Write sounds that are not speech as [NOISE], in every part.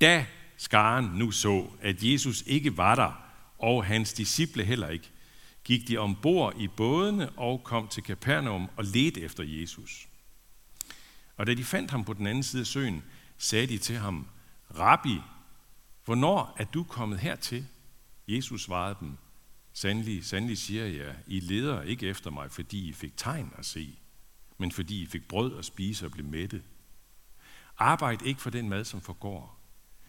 Da skaren nu så, at Jesus ikke var der, og hans disciple heller ikke, gik de ombord i bådene og kom til Kapernaum og ledte efter Jesus. Og da de fandt ham på den anden side af søen, sagde de til ham, Rabbi, hvornår er du kommet hertil? Jesus svarede dem, Sandelig, sandelig siger jeg, I leder ikke efter mig, fordi I fik tegn at se, men fordi I fik brød at spise og blev mætte. Arbejd ikke for den mad, som forgår,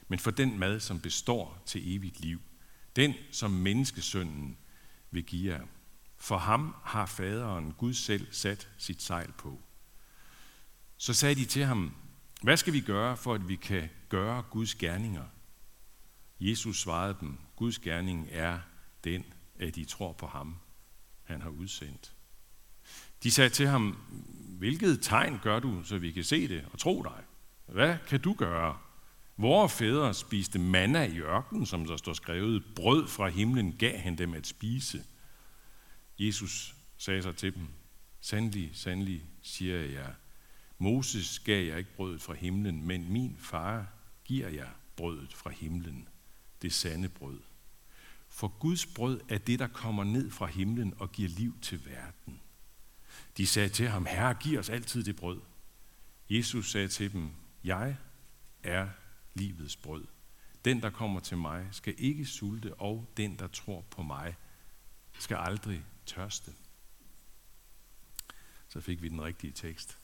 men for den mad, som består til evigt liv. Den, som menneskesønnen vil give jer. For ham har faderen Gud selv sat sit sejl på. Så sagde de til ham, hvad skal vi gøre, for at vi kan gøre Guds gerninger? Jesus svarede dem, Guds gerning er den, at I tror på ham, han har udsendt. De sagde til ham, hvilket tegn gør du, så vi kan se det og tro dig? Hvad kan du gøre? Vore fædre spiste manna i ørkenen, som der står skrevet, brød fra himlen gav han dem at spise. Jesus sagde så til dem, sandelig, sandelig, siger jeg, Moses gav jeg ikke brødet fra himlen, men min far giver jeg brødet fra himlen, det sande brød. For Guds brød er det, der kommer ned fra himlen og giver liv til verden. De sagde til ham, Herre, giv os altid det brød. Jesus sagde til dem, jeg er livets brød. Den, der kommer til mig, skal ikke sulte, og den, der tror på mig, skal aldrig tørste. Så fik vi den rigtige tekst.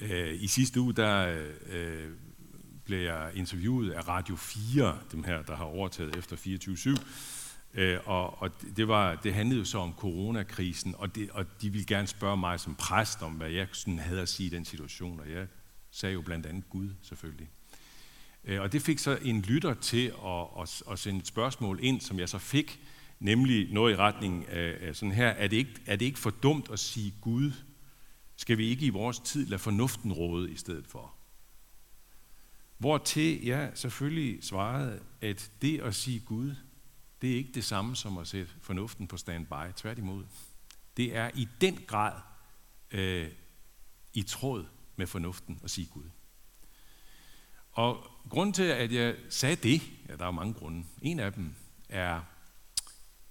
Øh, I sidste uge, der øh, blev jeg interviewet af Radio 4, dem her, der har overtaget efter 24-7. Øh, og, og det, var, det handlede jo så om coronakrisen, og, det, og de ville gerne spørge mig som præst om, hvad jeg sådan havde at sige i den situation, og jeg sagde jo blandt andet Gud selvfølgelig. Øh, og det fik så en lytter til at, at, at sende et spørgsmål ind, som jeg så fik, nemlig noget i retning af sådan her, er det, ikke, er det ikke for dumt at sige Gud? Skal vi ikke i vores tid lade fornuften råde i stedet for? Hvor til jeg selvfølgelig svarede, at det at sige Gud, det er ikke det samme som at sætte fornuften på standby. Tværtimod. Det er i den grad øh, i tråd med fornuften at sige Gud. Og grunden til, at jeg sagde det, ja, der er mange grunde. En af dem er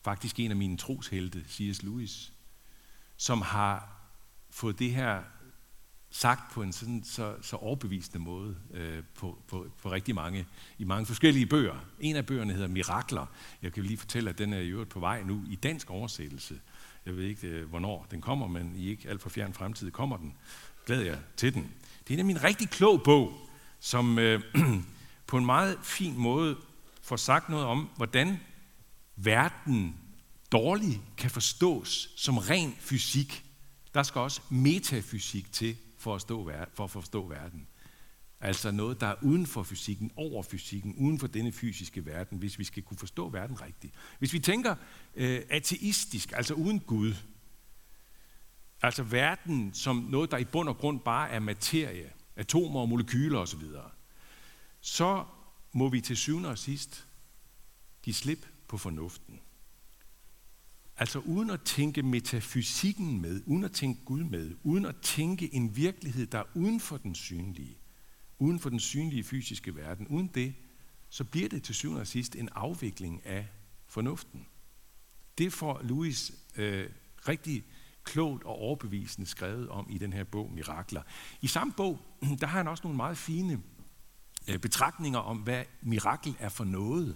faktisk en af mine troshelte, C.S. Lewis, som har fået det her sagt på en sådan så, så overbevisende måde øh, på, på, på rigtig mange, i mange forskellige bøger. En af bøgerne hedder Mirakler. Jeg kan lige fortælle, at den er i øvrigt på vej nu i dansk oversættelse. Jeg ved ikke, øh, hvornår den kommer, men i ikke alt for fjern fremtid kommer den. Glæder jeg til den. Det er nemlig en rigtig klog bog, som øh, [CLEARS THROAT] på en meget fin måde får sagt noget om, hvordan verden dårligt kan forstås som ren fysik. Der skal også metafysik til for at, stå, for at forstå verden. Altså noget, der er uden for fysikken, over fysikken, uden for denne fysiske verden, hvis vi skal kunne forstå verden rigtigt. Hvis vi tænker øh, ateistisk, altså uden Gud, altså verden som noget, der i bund og grund bare er materie, atomer og molekyler osv., så må vi til syvende og sidst give slip på fornuften. Altså uden at tænke metafysikken med, uden at tænke Gud med, uden at tænke en virkelighed, der er uden for den synlige, uden for den synlige fysiske verden, uden det, så bliver det til syvende og sidst en afvikling af fornuften. Det får Louis øh, rigtig klogt og overbevisende skrevet om i den her bog, Mirakler. I samme bog, der har han også nogle meget fine øh, betragtninger om, hvad mirakel er for noget.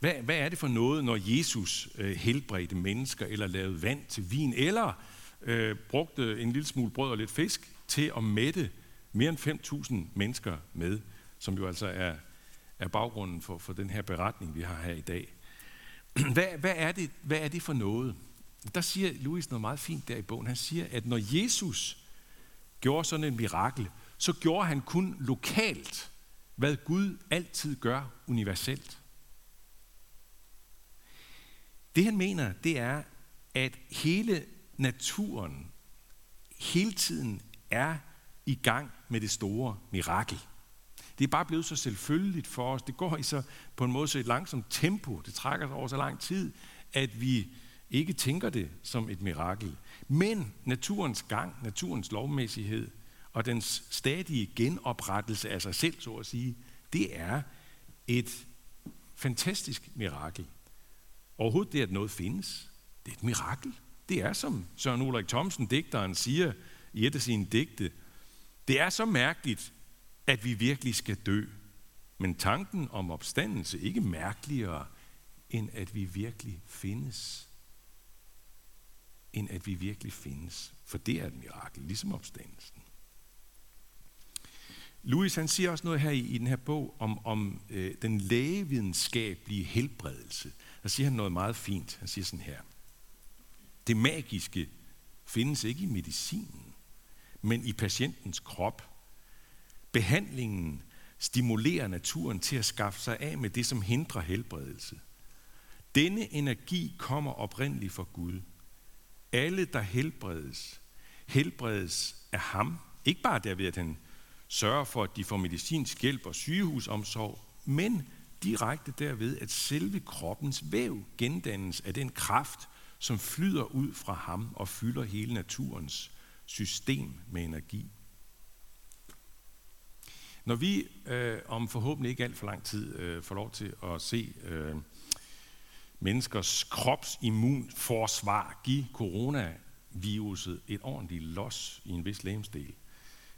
Hvad, hvad er det for noget, når Jesus øh, helbredte mennesker, eller lavede vand til vin, eller øh, brugte en lille smule brød og lidt fisk til at mætte mere end 5.000 mennesker med, som jo altså er, er baggrunden for, for den her beretning, vi har her i dag. [CLEARS THROAT] Hvad, hvad, er det, hvad er det for noget? Der siger Louis noget meget fint der i bogen. Han siger, at når Jesus gjorde sådan en mirakel, så gjorde han kun lokalt, hvad Gud altid gør universelt. Det han mener, det er, at hele naturen hele tiden er i gang med det store mirakel. Det er bare blevet så selvfølgeligt for os. Det går i så på en måde så et langsomt tempo. Det trækker sig over så lang tid, at vi ikke tænker det som et mirakel. Men naturens gang, naturens lovmæssighed og dens stadige genoprettelse af sig selv, så at sige, det er et fantastisk mirakel. Overhovedet det, at noget findes, det er et mirakel. Det er, som Søren Ulrik Thomsen, digteren, siger i et af sine digte, det er så mærkeligt, at vi virkelig skal dø. Men tanken om opstandelse ikke mærkeligere, end at vi virkelig findes. End at vi virkelig findes. For det er et mirakel, ligesom opstandelsen. Louis han siger også noget her i, i den her bog om, om øh, den lægevidenskabelige helbredelse. Der siger han noget meget fint. Han siger sådan her. Det magiske findes ikke i medicinen, men i patientens krop. Behandlingen stimulerer naturen til at skaffe sig af med det, som hindrer helbredelse. Denne energi kommer oprindeligt fra Gud. Alle, der helbredes, helbredes af ham. Ikke bare derved, at han sørger for, at de får medicinsk hjælp og sygehusomsorg, men direkte derved, at selve kroppens væv gendannes af den kraft, som flyder ud fra ham og fylder hele naturens system med energi. Når vi øh, om forhåbentlig ikke alt for lang tid øh, får lov til at se øh, menneskers kropsimmunforsvar give coronaviruset et ordentligt los i en vis lægemsdel,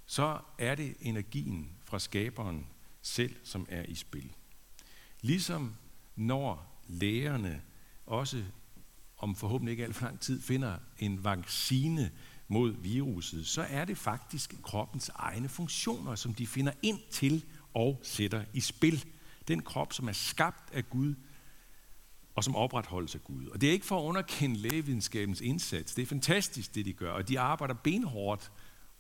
så er det energien fra skaberen selv, som er i spil. Ligesom når lægerne også om forhåbentlig ikke alt for lang tid finder en vaccine mod viruset, så er det faktisk kroppens egne funktioner, som de finder ind til og sætter i spil. Den krop, som er skabt af Gud, og som opretholdes af Gud. Og det er ikke for at underkende lægevidenskabens indsats. Det er fantastisk, det de gør, og de arbejder benhårdt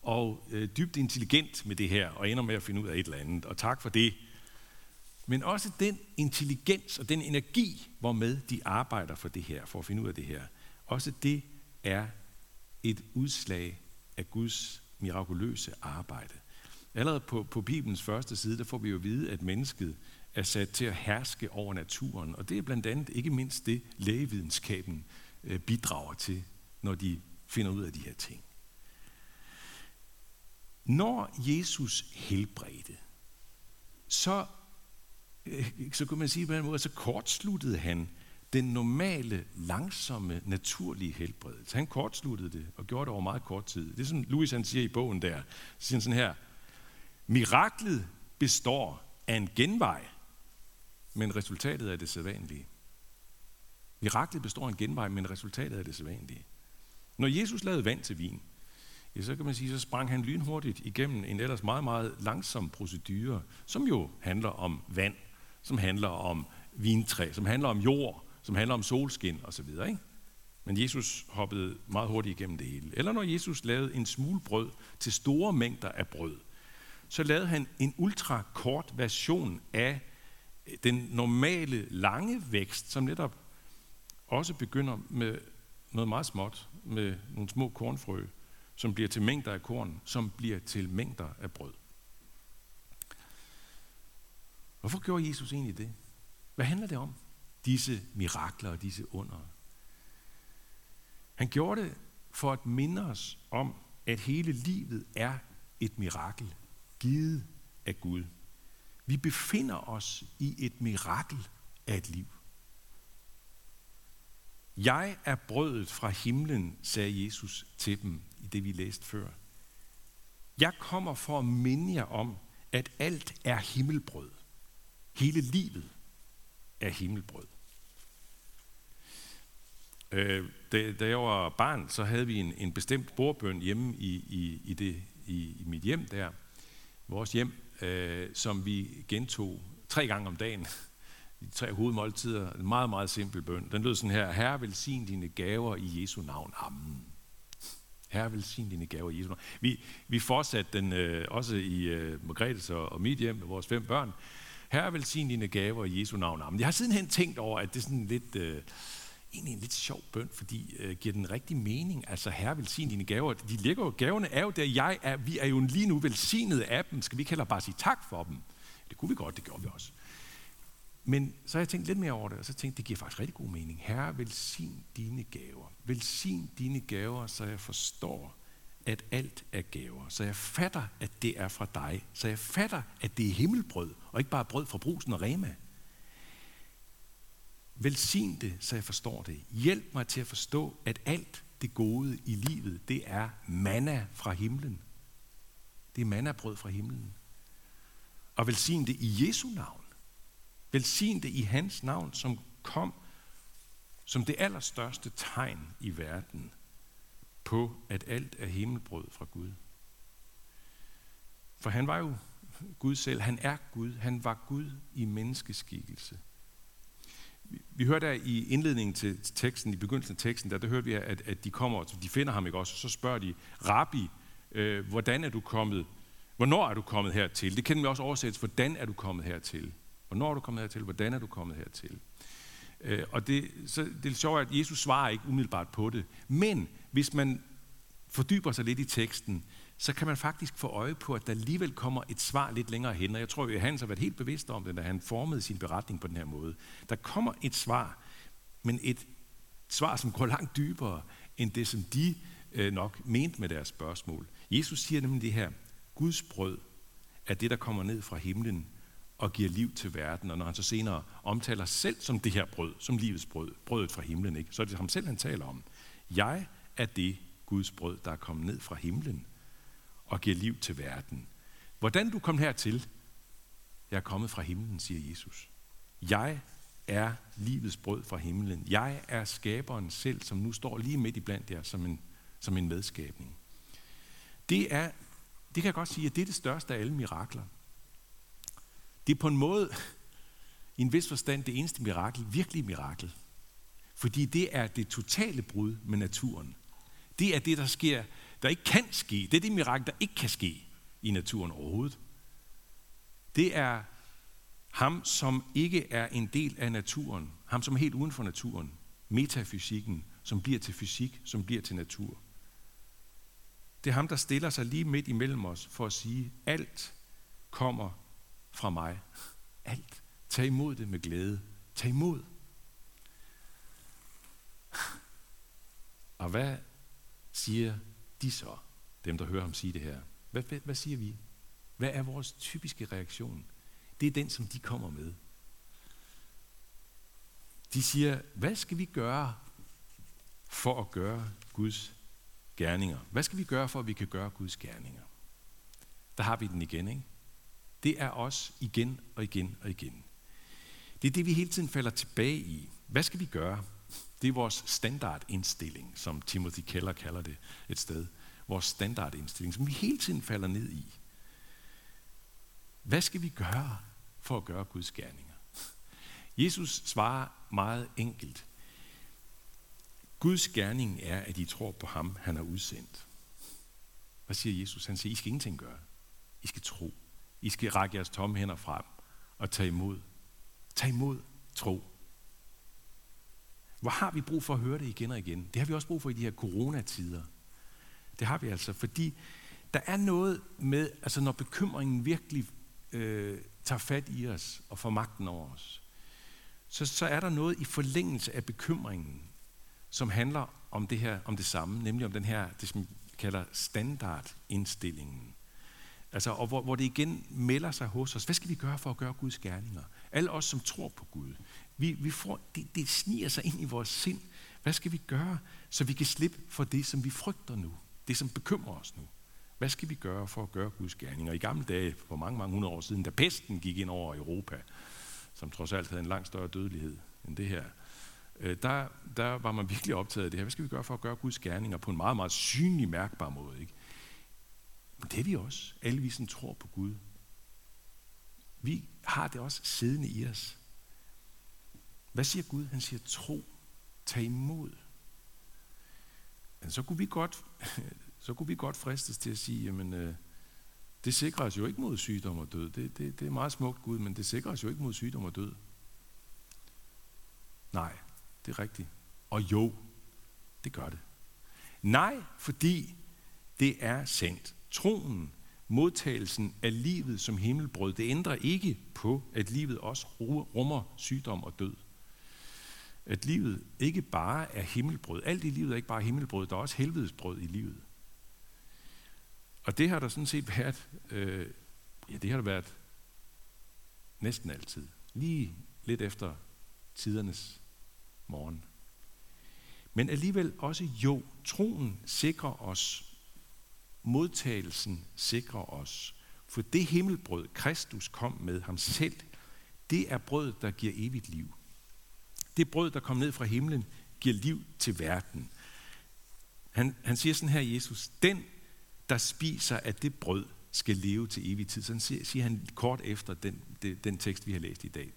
og øh, dybt intelligent med det her, og ender med at finde ud af et eller andet. Og tak for det. Men også den intelligens og den energi, hvormed de arbejder for det her, for at finde ud af det her, også det er et udslag af Guds mirakuløse arbejde. Allerede på, på Bibelens første side, der får vi jo at vide, at mennesket er sat til at herske over naturen. Og det er blandt andet ikke mindst det, lægevidenskaben øh, bidrager til, når de finder ud af de her ting. Når Jesus helbredte, så, øh, så kunne man sige på en måde, så kortsluttede han den normale, langsomme, naturlige helbredelse. Han kortsluttede det og gjorde det over meget kort tid. Det er som Louis han siger i bogen der. Så siger han sådan her, miraklet består af en genvej, men resultatet er det sædvanlige. Miraklet består af en genvej, men resultatet er det sædvanlige. Når Jesus lavede vand til vin, ja, så kan man sige, så sprang han lynhurtigt igennem en ellers meget, meget langsom procedure, som jo handler om vand, som handler om vintræ, som handler om jord, som handler om solskin osv. Ikke? Men Jesus hoppede meget hurtigt igennem det hele. Eller når Jesus lavede en smule brød til store mængder af brød, så lavede han en ultrakort version af den normale lange vækst, som netop også begynder med noget meget småt, med nogle små kornfrø, som bliver til mængder af korn, som bliver til mængder af brød. Hvorfor gjorde Jesus egentlig det? Hvad handler det om? Disse mirakler og disse under. Han gjorde det for at minde os om, at hele livet er et mirakel, givet af Gud. Vi befinder os i et mirakel af et liv. Jeg er brødet fra himlen, sagde Jesus til dem i det, vi læste før. Jeg kommer for at minde jer om, at alt er himmelbrød. Hele livet er himmelbrød. Øh, da, da jeg var barn, så havde vi en, en bestemt bordbøn hjemme i, i, i, det, i, i mit hjem der, vores hjem, øh, som vi gentog tre gange om dagen. De tre hovedmåltider. En meget, meget simpel bøn. Den lød sådan her. Herre, velsign dine gaver i Jesu navn. Amen. Herre, velsign dine gaver i Jesu navn. Vi, vi fortsatte den øh, også i øh, Margrethes og, og mit hjem med vores fem børn. Herre, velsign dine gaver i Jesu navn. Amen. Jeg har sidenhen tænkt over, at det er sådan lidt... Øh, egentlig en lidt sjov bøn, fordi øh, giver den rigtig mening. Altså, herre velsign dine gaver. De ligger jo, gaverne er jo der, jeg er. Vi er jo lige nu velsignet af dem. Skal vi ikke heller bare sige tak for dem? Det kunne vi godt, det gjorde vi også. Men så har jeg tænkt lidt mere over det, og så tænkte det giver faktisk rigtig god mening. Herre, velsign dine gaver. Velsign dine gaver, så jeg forstår, at alt er gaver. Så jeg fatter, at det er fra dig. Så jeg fatter, at det er himmelbrød, og ikke bare brød fra brusen og rema. Velsign det, så jeg forstår det. Hjælp mig til at forstå, at alt det gode i livet, det er manna fra himlen. Det er mannabrød fra himlen. Og velsign det i Jesu navn. Velsign det i hans navn, som kom som det allerstørste tegn i verden på, at alt er himmelbrød fra Gud. For han var jo Gud selv. Han er Gud. Han var Gud i menneskeskikkelse. Vi hørte der i indledningen til teksten, i begyndelsen af teksten, der, der hørte vi, at, at de kommer, altså, de finder ham ikke også, og så spørger de, Rabbi, øh, hvordan er du kommet, hvornår er du kommet hertil? Det kender vi også oversættes, hvordan er du kommet hertil? Hvornår er du kommet hertil? Hvordan er du kommet hertil? Øh, og det, så, det er sjovt, at Jesus svarer ikke umiddelbart på det. Men hvis man fordyber sig lidt i teksten, så kan man faktisk få øje på, at der alligevel kommer et svar lidt længere hen. Og jeg tror, at Johannes har været helt bevidst om det, da han formede sin beretning på den her måde. Der kommer et svar, men et svar, som går langt dybere end det, som de øh, nok mente med deres spørgsmål. Jesus siger nemlig det her, Guds brød er det, der kommer ned fra himlen og giver liv til verden. Og når han så senere omtaler selv som det her brød, som livets brød, brødet fra himlen, ikke? så er det ham selv, han taler om. Jeg er det Guds brød, der er kommet ned fra himlen og giver liv til verden. Hvordan du kom hertil? Jeg er kommet fra himlen, siger Jesus. Jeg er livets brød fra himlen. Jeg er skaberen selv, som nu står lige midt i blandt jer som en, som en medskabning. Det er, det kan jeg godt sige, at det er det største af alle mirakler. Det er på en måde, i en vis forstand, det eneste mirakel, virkelig mirakel. Fordi det er det totale brud med naturen. Det er det, der sker, der ikke kan ske. Det er det mirakel, der ikke kan ske i naturen overhovedet. Det er ham, som ikke er en del af naturen. Ham, som er helt uden for naturen. Metafysikken, som bliver til fysik, som bliver til natur. Det er ham, der stiller sig lige midt imellem os for at sige, alt kommer fra mig. Alt. Tag imod det med glæde. Tag imod. Og hvad siger de så, dem der hører ham sige det her? Hvad, hvad, hvad siger vi? Hvad er vores typiske reaktion? Det er den, som de kommer med. De siger, hvad skal vi gøre for at gøre Guds gerninger? Hvad skal vi gøre for, at vi kan gøre Guds gerninger? Der har vi den igen, ikke? Det er os igen og igen og igen. Det er det, vi hele tiden falder tilbage i. Hvad skal vi gøre? Det er vores standardindstilling, som Timothy Keller kalder det et sted. Vores standardindstilling, som vi hele tiden falder ned i. Hvad skal vi gøre for at gøre Guds gerninger? Jesus svarer meget enkelt. Guds gerning er, at I tror på ham, han har udsendt. Hvad siger Jesus? Han siger, I skal ingenting gøre. I skal tro. I skal række jeres tomme hænder frem og tage imod. Tag imod tro. Hvor har vi brug for at høre det igen og igen? Det har vi også brug for i de her coronatider. Det har vi altså, fordi der er noget med, altså når bekymringen virkelig øh, tager fat i os og får magten over os, så, så er der noget i forlængelse af bekymringen, som handler om det her, om det samme, nemlig om den her, det som vi kalder standardindstillingen. Altså, og hvor, hvor det igen melder sig hos os. Hvad skal vi gøre for at gøre Guds gerninger? Alle os, som tror på Gud. Vi, vi får, det, det sniger sig ind i vores sind. Hvad skal vi gøre, så vi kan slippe for det, som vi frygter nu? Det, som bekymrer os nu. Hvad skal vi gøre for at gøre Guds gerninger? I gamle dage, for mange, mange hundrede år siden, da pesten gik ind over Europa, som trods alt havde en langt større dødelighed end det her, øh, der, der var man virkelig optaget af det her. Hvad skal vi gøre for at gøre Guds gerninger på en meget, meget synlig, mærkbar måde? Ikke? Men det er vi også, alle vi som tror på Gud. Vi har det også siddende i os. Hvad siger Gud? Han siger, tro, tag imod. Men så kunne vi godt, [LAUGHS] så kunne vi godt fristes til at sige, jamen, øh, det sikrer os jo ikke mod sygdom og død. Det, det, det er meget smukt, Gud, men det sikrer os jo ikke mod sygdom og død. Nej, det er rigtigt. Og jo, det gør det. Nej, fordi det er sandt. Troen, modtagelsen af livet som himmelbrød, det ændrer ikke på, at livet også rummer sygdom og død. At livet ikke bare er himmelbrød. Alt i livet er ikke bare himmelbrød, der er også helvedesbrød i livet. Og det har der sådan set været, øh, ja, det har der været næsten altid. Lige lidt efter tidernes morgen. Men alligevel også jo, troen sikrer os, modtagelsen sikrer os. For det himmelbrød, Kristus kom med ham selv, det er brød, der giver evigt liv. Det brød, der kom ned fra himlen, giver liv til verden. Han, han siger sådan her, Jesus, den, der spiser af det brød, skal leve til evig tid. Sådan siger, siger han kort efter den, den, den tekst, vi har læst i dag.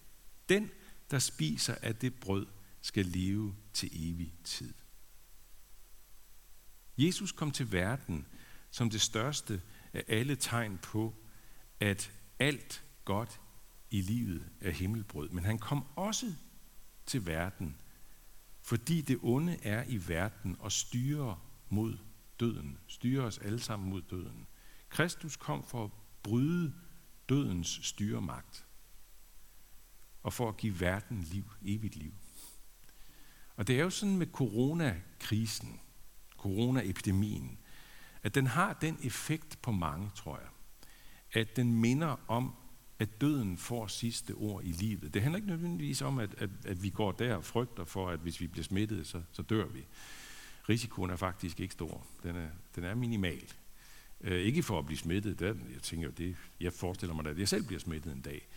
Den, der spiser af det brød, skal leve til evig tid. Jesus kom til verden som det største af alle tegn på, at alt godt i livet er himmelbrød. Men han kom også til verden, fordi det onde er i verden og styrer mod døden, styrer os alle sammen mod døden. Kristus kom for at bryde dødens styremagt og for at give verden liv, evigt liv. Og det er jo sådan med coronakrisen, coronaepidemien, at den har den effekt på mange, tror jeg, at den minder om, at døden får sidste ord i livet. Det handler ikke nødvendigvis om, at, at, at vi går der og frygter for, at hvis vi bliver smittet, så, så dør vi. Risikoen er faktisk ikke stor. Den er, den er minimal. Øh, ikke for at blive smittet. Der, jeg tænker, det, jeg forestiller mig, at jeg selv bliver smittet en dag.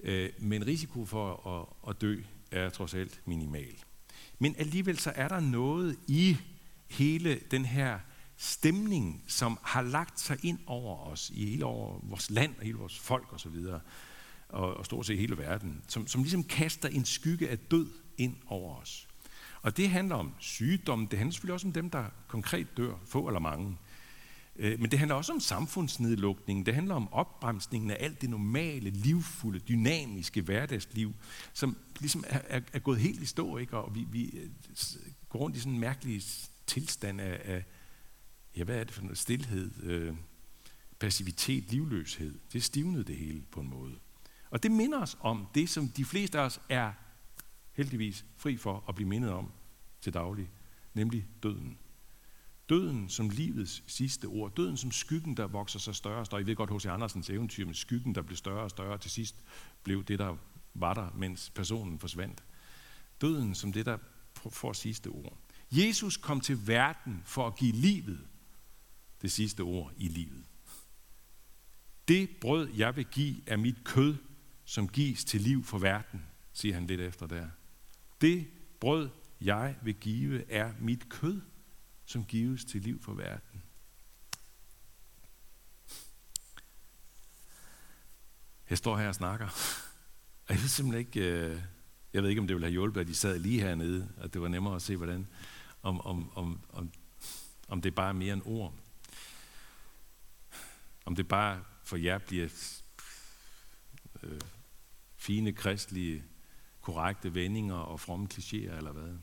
Øh, men risiko for at, at dø er trods alt minimal. Men alligevel så er der noget i hele den her stemning, som har lagt sig ind over os, i hele over vores land og hele vores folk osv., og, og, og stort set hele verden, som, som ligesom kaster en skygge af død ind over os. Og det handler om sygdom, det handler selvfølgelig også om dem, der konkret dør, få eller mange. Øh, men det handler også om samfundsnedlukning, det handler om opbremsningen af alt det normale, livfulde, dynamiske hverdagsliv, som ligesom er, er, er gået helt i stå, ikke? og vi, vi øh, går rundt i sådan en mærkelig tilstand af, af ja, hvad er det for noget? Stilhed, øh, passivitet, livløshed. Det stivnede det hele på en måde. Og det minder os om det, som de fleste af os er heldigvis fri for at blive mindet om til daglig, nemlig døden. Døden som livets sidste ord. Døden som skyggen, der vokser sig større og større. I ved godt H.C. Andersens eventyr med skyggen, der blev større og større. Til sidst blev det, der var der, mens personen forsvandt. Døden som det, der får sidste ord. Jesus kom til verden for at give livet det sidste ord i livet. Det brød, jeg vil give, er mit kød, som gives til liv for verden, siger han lidt efter der. Det brød, jeg vil give, er mit kød, som gives til liv for verden. Jeg står her og snakker, og jeg ved simpelthen ikke, øh, jeg ved ikke, om det ville have hjulpet, at de sad lige hernede, at det var nemmere at se, hvordan, om, om, om, om, om det bare er mere end ord. Om det bare for jer bliver øh, fine, kristlige, korrekte vendinger og fromme klichéer, eller hvad.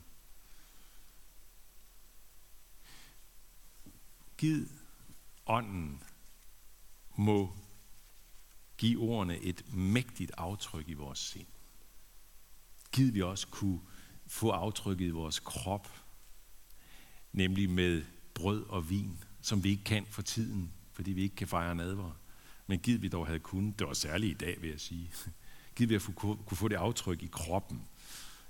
Gid ånden må give ordene et mægtigt aftryk i vores sind. Gid vi også kunne få aftrykket i vores krop, nemlig med brød og vin, som vi ikke kan for tiden, fordi vi ikke kan fejre nadver. Men givet vi dog havde kunnet, det var særligt i dag, vil jeg sige, [LAUGHS] givet vi at kunne få det aftryk i kroppen,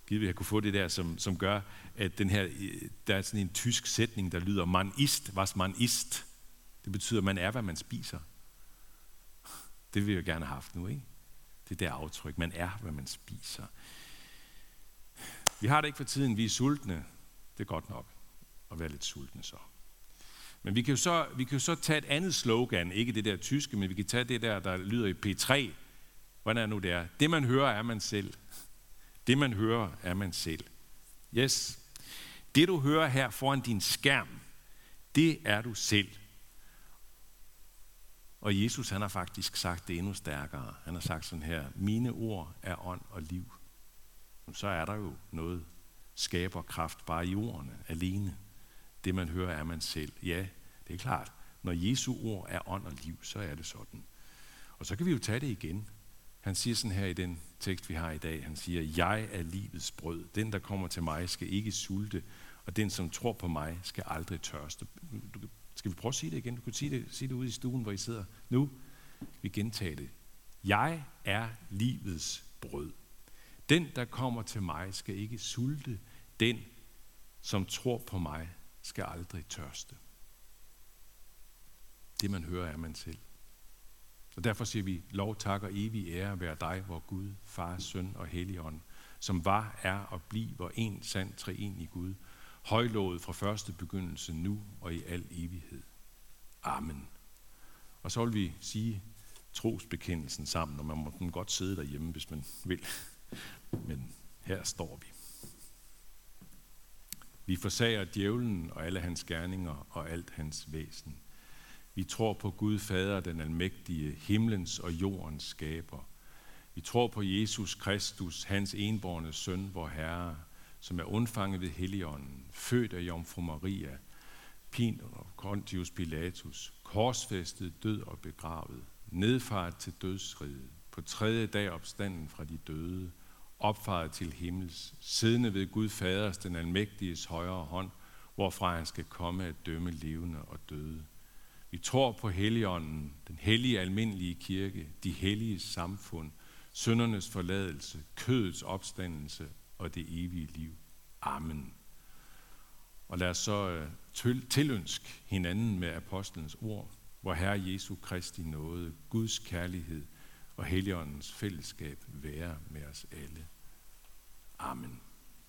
givet vi at kunne få det der, som, som gør, at den her, øh, der er sådan en tysk sætning, der lyder, man ist, was man ist. Det betyder, at man er, hvad man spiser. Det vil jeg gerne have haft nu, ikke? Det der aftryk, man er, hvad man spiser. Vi har det ikke for tiden, vi er sultne. Det er godt nok at være lidt sultne så. Men vi kan, jo så, vi kan jo så tage et andet slogan, ikke det der tyske, men vi kan tage det der, der lyder i P3. Hvordan er nu det er? Det man hører, er man selv. Det man hører, er man selv. Yes. Det du hører her foran din skærm, det er du selv. Og Jesus han har faktisk sagt det endnu stærkere. Han har sagt sådan her, mine ord er ånd og liv. Så er der jo noget skaber kraft bare i ordene alene det man hører er man selv. Ja, det er klart. Når Jesu ord er ånd og liv, så er det sådan. Og så kan vi jo tage det igen. Han siger sådan her i den tekst, vi har i dag, han siger, jeg er livets brød. Den, der kommer til mig, skal ikke sulte, og den, som tror på mig, skal aldrig tørste. Du Skal vi prøve at sige det igen? Du kan sige det, sige det ude i stuen, hvor I sidder. Nu, vi gentager det. Jeg er livets brød. Den, der kommer til mig, skal ikke sulte. Den, som tror på mig, skal aldrig tørste. Det, man hører, er man selv. Og derfor siger vi, lov, tak og evig ære være dig, hvor Gud, Far, Søn og Helligånd, som var, er og bliver en sand treen i Gud, højlået fra første begyndelse nu og i al evighed. Amen. Og så vil vi sige trosbekendelsen sammen, og man må den godt sidde derhjemme, hvis man vil. Men her står vi. Vi forsager djævlen og alle hans gerninger og alt hans væsen. Vi tror på Gud Fader, den almægtige, himlens og jordens skaber. Vi tror på Jesus Kristus, hans enborne søn, vor Herre, som er undfanget ved Helligånden, født af Jomfru Maria, pin og Pontius Pilatus, korsfæstet, død og begravet, nedfart til dødsriget, på tredje dag opstanden fra de døde, opfaret til himmels, siddende ved Gud Faders, den almægtiges højre hånd, hvorfra han skal komme at dømme levende og døde. Vi tror på Helligånden, den hellige almindelige kirke, de hellige samfund, søndernes forladelse, kødets opstandelse og det evige liv. Amen. Og lad os så øh, tilønske hinanden med apostlens ord, hvor Herre Jesu Kristi nåde, Guds kærlighed og Helligåndens fællesskab være med os alle. Amen.